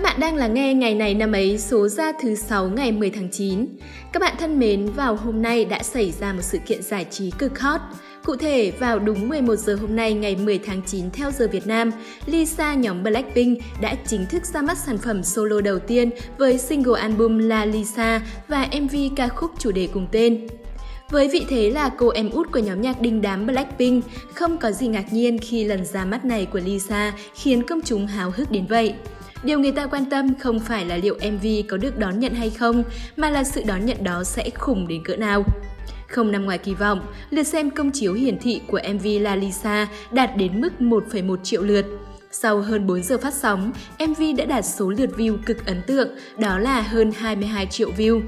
Các bạn đang lắng nghe ngày này năm ấy số ra thứ 6 ngày 10 tháng 9. Các bạn thân mến, vào hôm nay đã xảy ra một sự kiện giải trí cực hot. Cụ thể, vào đúng 11 giờ hôm nay ngày 10 tháng 9 theo giờ Việt Nam, Lisa nhóm Blackpink đã chính thức ra mắt sản phẩm solo đầu tiên với single album La Lisa và MV ca khúc chủ đề cùng tên. Với vị thế là cô em út của nhóm nhạc đình đám Blackpink, không có gì ngạc nhiên khi lần ra mắt này của Lisa khiến công chúng háo hức đến vậy. Điều người ta quan tâm không phải là liệu MV có được đón nhận hay không, mà là sự đón nhận đó sẽ khủng đến cỡ nào. Không nằm ngoài kỳ vọng, lượt xem công chiếu hiển thị của MV La Lisa đạt đến mức 1,1 triệu lượt. Sau hơn 4 giờ phát sóng, MV đã đạt số lượt view cực ấn tượng, đó là hơn 22 triệu view.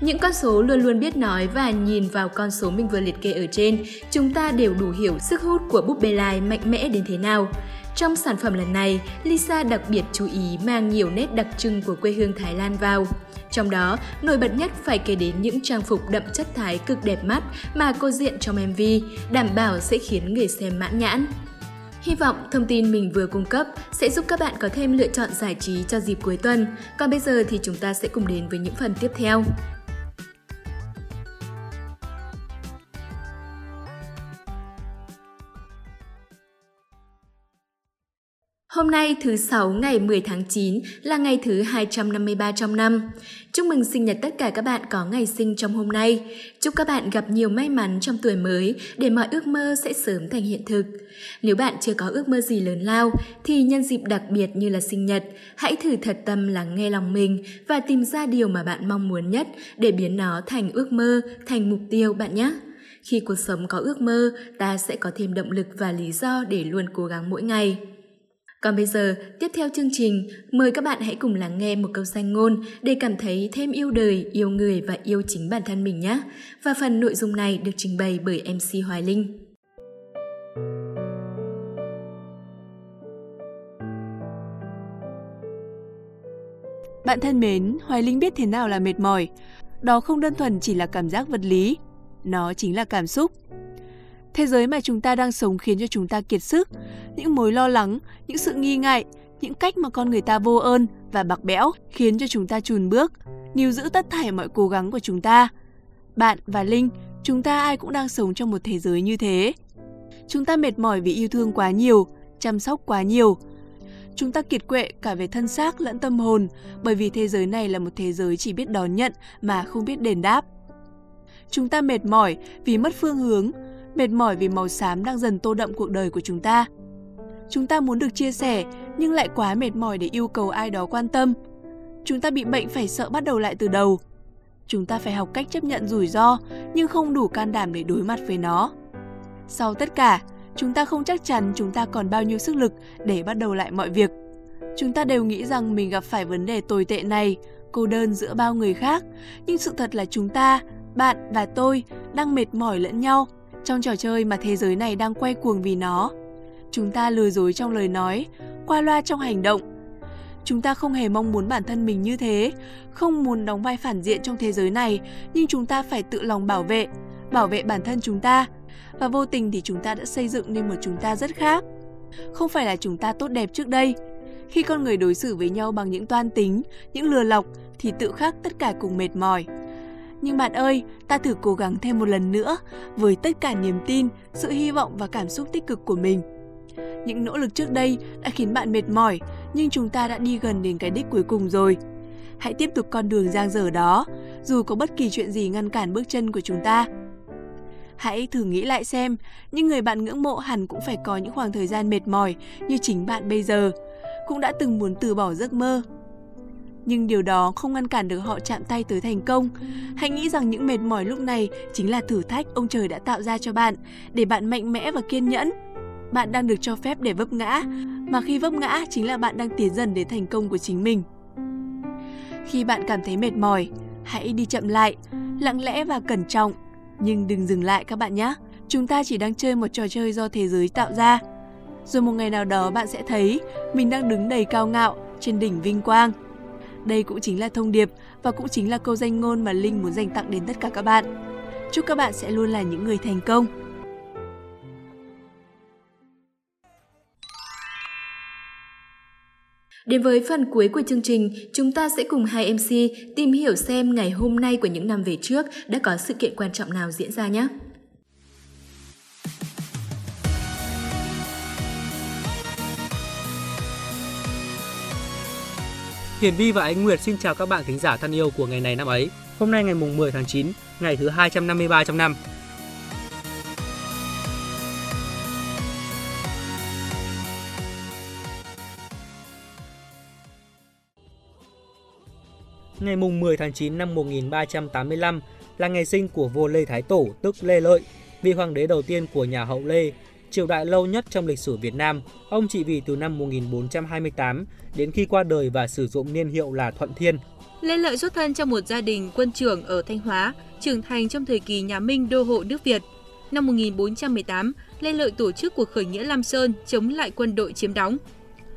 Những con số luôn luôn biết nói và nhìn vào con số mình vừa liệt kê ở trên, chúng ta đều đủ hiểu sức hút của búp bê lai mạnh mẽ đến thế nào. Trong sản phẩm lần này, Lisa đặc biệt chú ý mang nhiều nét đặc trưng của quê hương Thái Lan vào. Trong đó, nổi bật nhất phải kể đến những trang phục đậm chất Thái cực đẹp mắt mà cô diện trong MV, đảm bảo sẽ khiến người xem mãn nhãn. Hy vọng thông tin mình vừa cung cấp sẽ giúp các bạn có thêm lựa chọn giải trí cho dịp cuối tuần. Còn bây giờ thì chúng ta sẽ cùng đến với những phần tiếp theo. Hôm nay thứ Sáu ngày 10 tháng 9 là ngày thứ 253 trong năm. Chúc mừng sinh nhật tất cả các bạn có ngày sinh trong hôm nay. Chúc các bạn gặp nhiều may mắn trong tuổi mới để mọi ước mơ sẽ sớm thành hiện thực. Nếu bạn chưa có ước mơ gì lớn lao thì nhân dịp đặc biệt như là sinh nhật, hãy thử thật tâm lắng nghe lòng mình và tìm ra điều mà bạn mong muốn nhất để biến nó thành ước mơ, thành mục tiêu bạn nhé. Khi cuộc sống có ước mơ, ta sẽ có thêm động lực và lý do để luôn cố gắng mỗi ngày. Còn bây giờ, tiếp theo chương trình, mời các bạn hãy cùng lắng nghe một câu danh ngôn để cảm thấy thêm yêu đời, yêu người và yêu chính bản thân mình nhé. Và phần nội dung này được trình bày bởi MC Hoài Linh. Bạn thân mến, Hoài Linh biết thế nào là mệt mỏi. Đó không đơn thuần chỉ là cảm giác vật lý, nó chính là cảm xúc. Thế giới mà chúng ta đang sống khiến cho chúng ta kiệt sức, những mối lo lắng, những sự nghi ngại, những cách mà con người ta vô ơn và bạc bẽo khiến cho chúng ta chùn bước, níu giữ tất thảy mọi cố gắng của chúng ta. Bạn và Linh, chúng ta ai cũng đang sống trong một thế giới như thế. Chúng ta mệt mỏi vì yêu thương quá nhiều, chăm sóc quá nhiều. Chúng ta kiệt quệ cả về thân xác lẫn tâm hồn bởi vì thế giới này là một thế giới chỉ biết đón nhận mà không biết đền đáp. Chúng ta mệt mỏi vì mất phương hướng, mệt mỏi vì màu xám đang dần tô đậm cuộc đời của chúng ta. Chúng ta muốn được chia sẻ nhưng lại quá mệt mỏi để yêu cầu ai đó quan tâm. Chúng ta bị bệnh phải sợ bắt đầu lại từ đầu. Chúng ta phải học cách chấp nhận rủi ro nhưng không đủ can đảm để đối mặt với nó. Sau tất cả, chúng ta không chắc chắn chúng ta còn bao nhiêu sức lực để bắt đầu lại mọi việc. Chúng ta đều nghĩ rằng mình gặp phải vấn đề tồi tệ này, cô đơn giữa bao người khác, nhưng sự thật là chúng ta, bạn và tôi đang mệt mỏi lẫn nhau trong trò chơi mà thế giới này đang quay cuồng vì nó. Chúng ta lừa dối trong lời nói, qua loa trong hành động. Chúng ta không hề mong muốn bản thân mình như thế, không muốn đóng vai phản diện trong thế giới này, nhưng chúng ta phải tự lòng bảo vệ, bảo vệ bản thân chúng ta. Và vô tình thì chúng ta đã xây dựng nên một chúng ta rất khác. Không phải là chúng ta tốt đẹp trước đây. Khi con người đối xử với nhau bằng những toan tính, những lừa lọc thì tự khắc tất cả cùng mệt mỏi. Nhưng bạn ơi, ta thử cố gắng thêm một lần nữa với tất cả niềm tin, sự hy vọng và cảm xúc tích cực của mình. Những nỗ lực trước đây đã khiến bạn mệt mỏi, nhưng chúng ta đã đi gần đến cái đích cuối cùng rồi. Hãy tiếp tục con đường giang dở đó, dù có bất kỳ chuyện gì ngăn cản bước chân của chúng ta. Hãy thử nghĩ lại xem, những người bạn ngưỡng mộ hẳn cũng phải có những khoảng thời gian mệt mỏi như chính bạn bây giờ, cũng đã từng muốn từ bỏ giấc mơ, nhưng điều đó không ngăn cản được họ chạm tay tới thành công. Hãy nghĩ rằng những mệt mỏi lúc này chính là thử thách ông trời đã tạo ra cho bạn để bạn mạnh mẽ và kiên nhẫn. Bạn đang được cho phép để vấp ngã, mà khi vấp ngã chính là bạn đang tiến dần đến thành công của chính mình. Khi bạn cảm thấy mệt mỏi, hãy đi chậm lại, lặng lẽ và cẩn trọng, nhưng đừng dừng lại các bạn nhé. Chúng ta chỉ đang chơi một trò chơi do thế giới tạo ra. Rồi một ngày nào đó bạn sẽ thấy mình đang đứng đầy cao ngạo trên đỉnh vinh quang. Đây cũng chính là thông điệp và cũng chính là câu danh ngôn mà Linh muốn dành tặng đến tất cả các bạn. Chúc các bạn sẽ luôn là những người thành công. Đến với phần cuối của chương trình, chúng ta sẽ cùng hai MC tìm hiểu xem ngày hôm nay của những năm về trước đã có sự kiện quan trọng nào diễn ra nhé. Hiển Vi và Ánh Nguyệt xin chào các bạn thính giả thân yêu của ngày này năm ấy. Hôm nay ngày mùng 10 tháng 9, ngày thứ 253 trong năm. Ngày mùng 10 tháng 9 năm 1385 là ngày sinh của vua Lê Thái Tổ tức Lê Lợi, vị hoàng đế đầu tiên của nhà hậu Lê, triều đại lâu nhất trong lịch sử Việt Nam. Ông trị vì từ năm 1428 đến khi qua đời và sử dụng niên hiệu là Thuận Thiên. Lê Lợi xuất thân trong một gia đình quân trưởng ở Thanh Hóa, trưởng thành trong thời kỳ nhà Minh đô hộ nước Việt. Năm 1418, Lê Lợi tổ chức cuộc khởi nghĩa Lam Sơn chống lại quân đội chiếm đóng.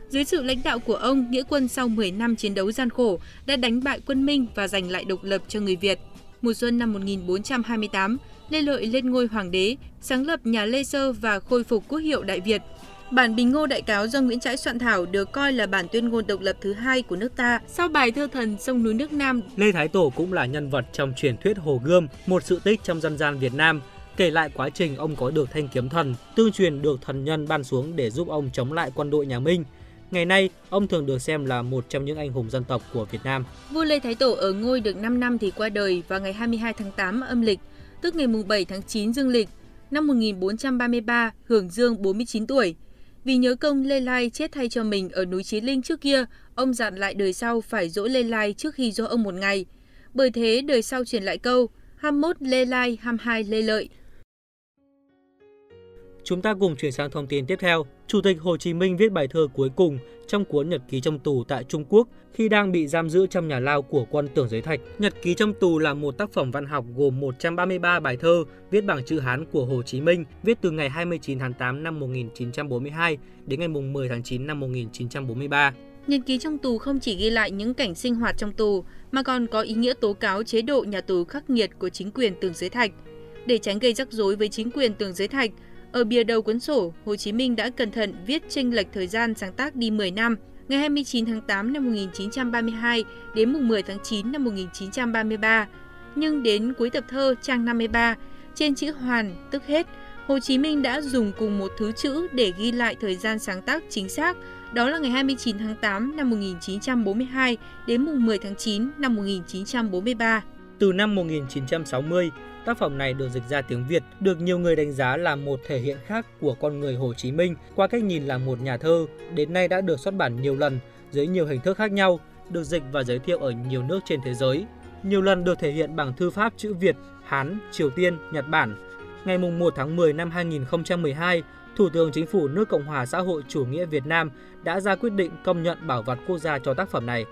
Dưới sự lãnh đạo của ông, nghĩa quân sau 10 năm chiến đấu gian khổ đã đánh bại quân Minh và giành lại độc lập cho người Việt. Mùa xuân năm 1428, Lê Lợi lên ngôi hoàng đế, sáng lập nhà Lê Sơ và khôi phục quốc hiệu Đại Việt. Bản Bình Ngô Đại Cáo do Nguyễn Trãi soạn thảo được coi là bản tuyên ngôn độc lập thứ hai của nước ta sau bài thơ thần sông núi nước Nam. Lê Thái Tổ cũng là nhân vật trong truyền thuyết Hồ Gươm, một sự tích trong dân gian Việt Nam, kể lại quá trình ông có được thanh kiếm thần, tương truyền được thần nhân ban xuống để giúp ông chống lại quân đội nhà Minh. Ngày nay, ông thường được xem là một trong những anh hùng dân tộc của Việt Nam. Vua Lê Thái Tổ ở ngôi được 5 năm thì qua đời vào ngày 22 tháng 8 âm lịch, tức ngày 7 tháng 9 dương lịch, năm 1433, hưởng dương 49 tuổi. Vì nhớ công Lê Lai chết thay cho mình ở núi Chí Linh trước kia, ông dặn lại đời sau phải dỗ Lê Lai trước khi dỗ ông một ngày. Bởi thế đời sau truyền lại câu 21 Lê Lai, 22 Lê Lợi. Chúng ta cùng chuyển sang thông tin tiếp theo. Chủ tịch Hồ Chí Minh viết bài thơ cuối cùng trong cuốn Nhật ký trong tù tại Trung Quốc khi đang bị giam giữ trong nhà lao của quân tưởng giới thạch. Nhật ký trong tù là một tác phẩm văn học gồm 133 bài thơ viết bằng chữ Hán của Hồ Chí Minh, viết từ ngày 29 tháng 8 năm 1942 đến ngày 10 tháng 9 năm 1943. Nhật ký trong tù không chỉ ghi lại những cảnh sinh hoạt trong tù, mà còn có ý nghĩa tố cáo chế độ nhà tù khắc nghiệt của chính quyền tường giới thạch. Để tránh gây rắc rối với chính quyền tường giới thạch, ở bìa đầu cuốn sổ, Hồ Chí Minh đã cẩn thận viết chênh lệch thời gian sáng tác đi 10 năm, ngày 29 tháng 8 năm 1932 đến mùng 10 tháng 9 năm 1933. Nhưng đến cuối tập thơ trang 53, trên chữ hoàn tức hết, Hồ Chí Minh đã dùng cùng một thứ chữ để ghi lại thời gian sáng tác chính xác, đó là ngày 29 tháng 8 năm 1942 đến mùng 10 tháng 9 năm 1943. Từ năm 1960, Tác phẩm này được dịch ra tiếng Việt, được nhiều người đánh giá là một thể hiện khác của con người Hồ Chí Minh qua cách nhìn là một nhà thơ, đến nay đã được xuất bản nhiều lần dưới nhiều hình thức khác nhau, được dịch và giới thiệu ở nhiều nước trên thế giới. Nhiều lần được thể hiện bằng thư pháp chữ Việt, Hán, Triều Tiên, Nhật Bản. Ngày 1 tháng 10 năm 2012, Thủ tướng Chính phủ nước Cộng hòa xã hội chủ nghĩa Việt Nam đã ra quyết định công nhận bảo vật quốc gia cho tác phẩm này.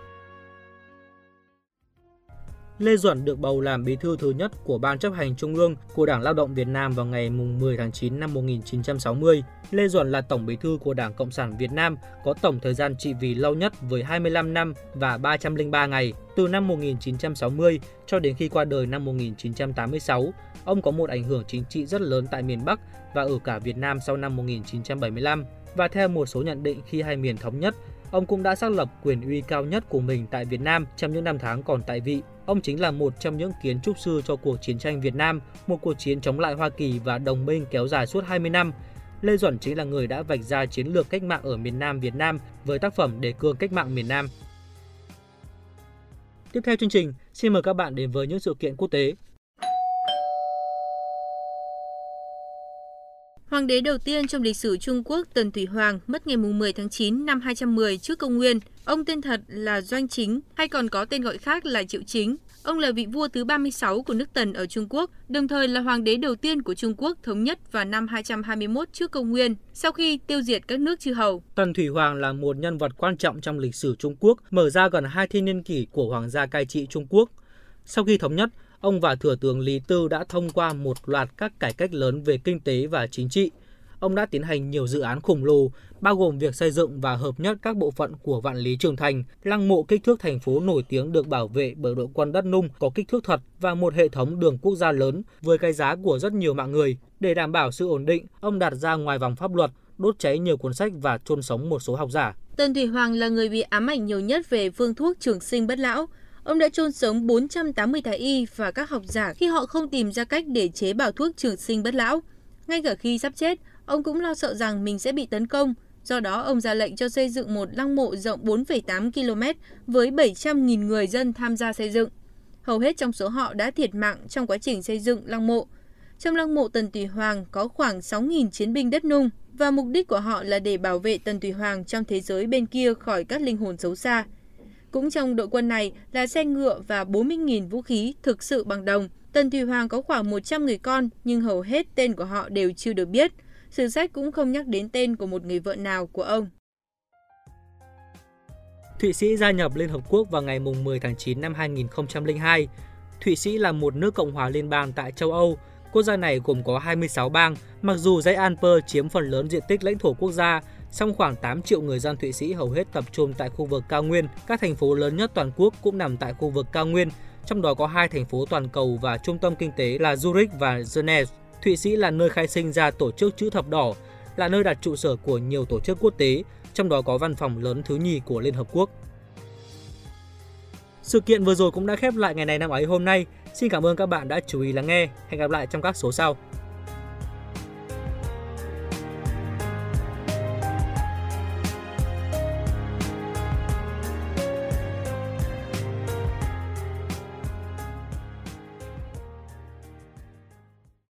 Lê Duẩn được bầu làm bí thư thứ nhất của Ban chấp hành Trung ương của Đảng Lao động Việt Nam vào ngày 10 tháng 9 năm 1960. Lê Duẩn là Tổng bí thư của Đảng Cộng sản Việt Nam có tổng thời gian trị vì lâu nhất với 25 năm và 303 ngày, từ năm 1960 cho đến khi qua đời năm 1986. Ông có một ảnh hưởng chính trị rất lớn tại miền Bắc và ở cả Việt Nam sau năm 1975. Và theo một số nhận định khi hai miền thống nhất, Ông cũng đã xác lập quyền uy cao nhất của mình tại Việt Nam trong những năm tháng còn tại vị. Ông chính là một trong những kiến trúc sư cho cuộc chiến tranh Việt Nam, một cuộc chiến chống lại Hoa Kỳ và đồng minh kéo dài suốt 20 năm. Lê Duẩn chính là người đã vạch ra chiến lược cách mạng ở miền Nam Việt Nam với tác phẩm Đề cương cách mạng miền Nam. Tiếp theo chương trình, xin mời các bạn đến với những sự kiện quốc tế. Hoàng đế đầu tiên trong lịch sử Trung Quốc Tần Thủy Hoàng mất ngày 10 tháng 9 năm 210 trước công nguyên. Ông tên thật là Doanh Chính, hay còn có tên gọi khác là Triệu Chính. Ông là vị vua thứ 36 của nước Tần ở Trung Quốc, đồng thời là hoàng đế đầu tiên của Trung Quốc thống nhất vào năm 221 trước công nguyên, sau khi tiêu diệt các nước chư hầu. Tần Thủy Hoàng là một nhân vật quan trọng trong lịch sử Trung Quốc, mở ra gần hai thiên niên kỷ của hoàng gia cai trị Trung Quốc. Sau khi thống nhất, ông và Thừa tướng Lý Tư đã thông qua một loạt các cải cách lớn về kinh tế và chính trị. Ông đã tiến hành nhiều dự án khổng lồ, bao gồm việc xây dựng và hợp nhất các bộ phận của Vạn Lý Trường Thành, lăng mộ kích thước thành phố nổi tiếng được bảo vệ bởi đội quân đất nung có kích thước thật và một hệ thống đường quốc gia lớn với cái giá của rất nhiều mạng người. Để đảm bảo sự ổn định, ông đặt ra ngoài vòng pháp luật, đốt cháy nhiều cuốn sách và chôn sống một số học giả. Tần Thủy Hoàng là người bị ám ảnh nhiều nhất về phương thuốc trường sinh bất lão. Ông đã chôn sống 480 thái y và các học giả khi họ không tìm ra cách để chế bảo thuốc trường sinh bất lão. Ngay cả khi sắp chết, ông cũng lo sợ rằng mình sẽ bị tấn công. Do đó, ông ra lệnh cho xây dựng một lăng mộ rộng 4,8 km với 700.000 người dân tham gia xây dựng. Hầu hết trong số họ đã thiệt mạng trong quá trình xây dựng lăng mộ. Trong lăng mộ Tần Tùy Hoàng có khoảng 6.000 chiến binh đất nung và mục đích của họ là để bảo vệ Tần Tùy Hoàng trong thế giới bên kia khỏi các linh hồn xấu xa. Cũng trong đội quân này là xe ngựa và 40.000 vũ khí thực sự bằng đồng. Tần Thủy Hoàng có khoảng 100 người con nhưng hầu hết tên của họ đều chưa được biết. Sử sách cũng không nhắc đến tên của một người vợ nào của ông. Thụy Sĩ gia nhập Liên Hợp Quốc vào ngày 10 tháng 9 năm 2002. Thụy Sĩ là một nước cộng hòa liên bang tại châu Âu. Quốc gia này gồm có 26 bang, mặc dù dãy Alper chiếm phần lớn diện tích lãnh thổ quốc gia, song khoảng 8 triệu người dân Thụy Sĩ hầu hết tập trung tại khu vực cao nguyên. Các thành phố lớn nhất toàn quốc cũng nằm tại khu vực cao nguyên, trong đó có hai thành phố toàn cầu và trung tâm kinh tế là Zurich và Geneva. Thụy Sĩ là nơi khai sinh ra tổ chức chữ thập đỏ, là nơi đặt trụ sở của nhiều tổ chức quốc tế, trong đó có văn phòng lớn thứ nhì của Liên Hợp Quốc. Sự kiện vừa rồi cũng đã khép lại ngày này năm ấy hôm nay. Xin cảm ơn các bạn đã chú ý lắng nghe. Hẹn gặp lại trong các số sau.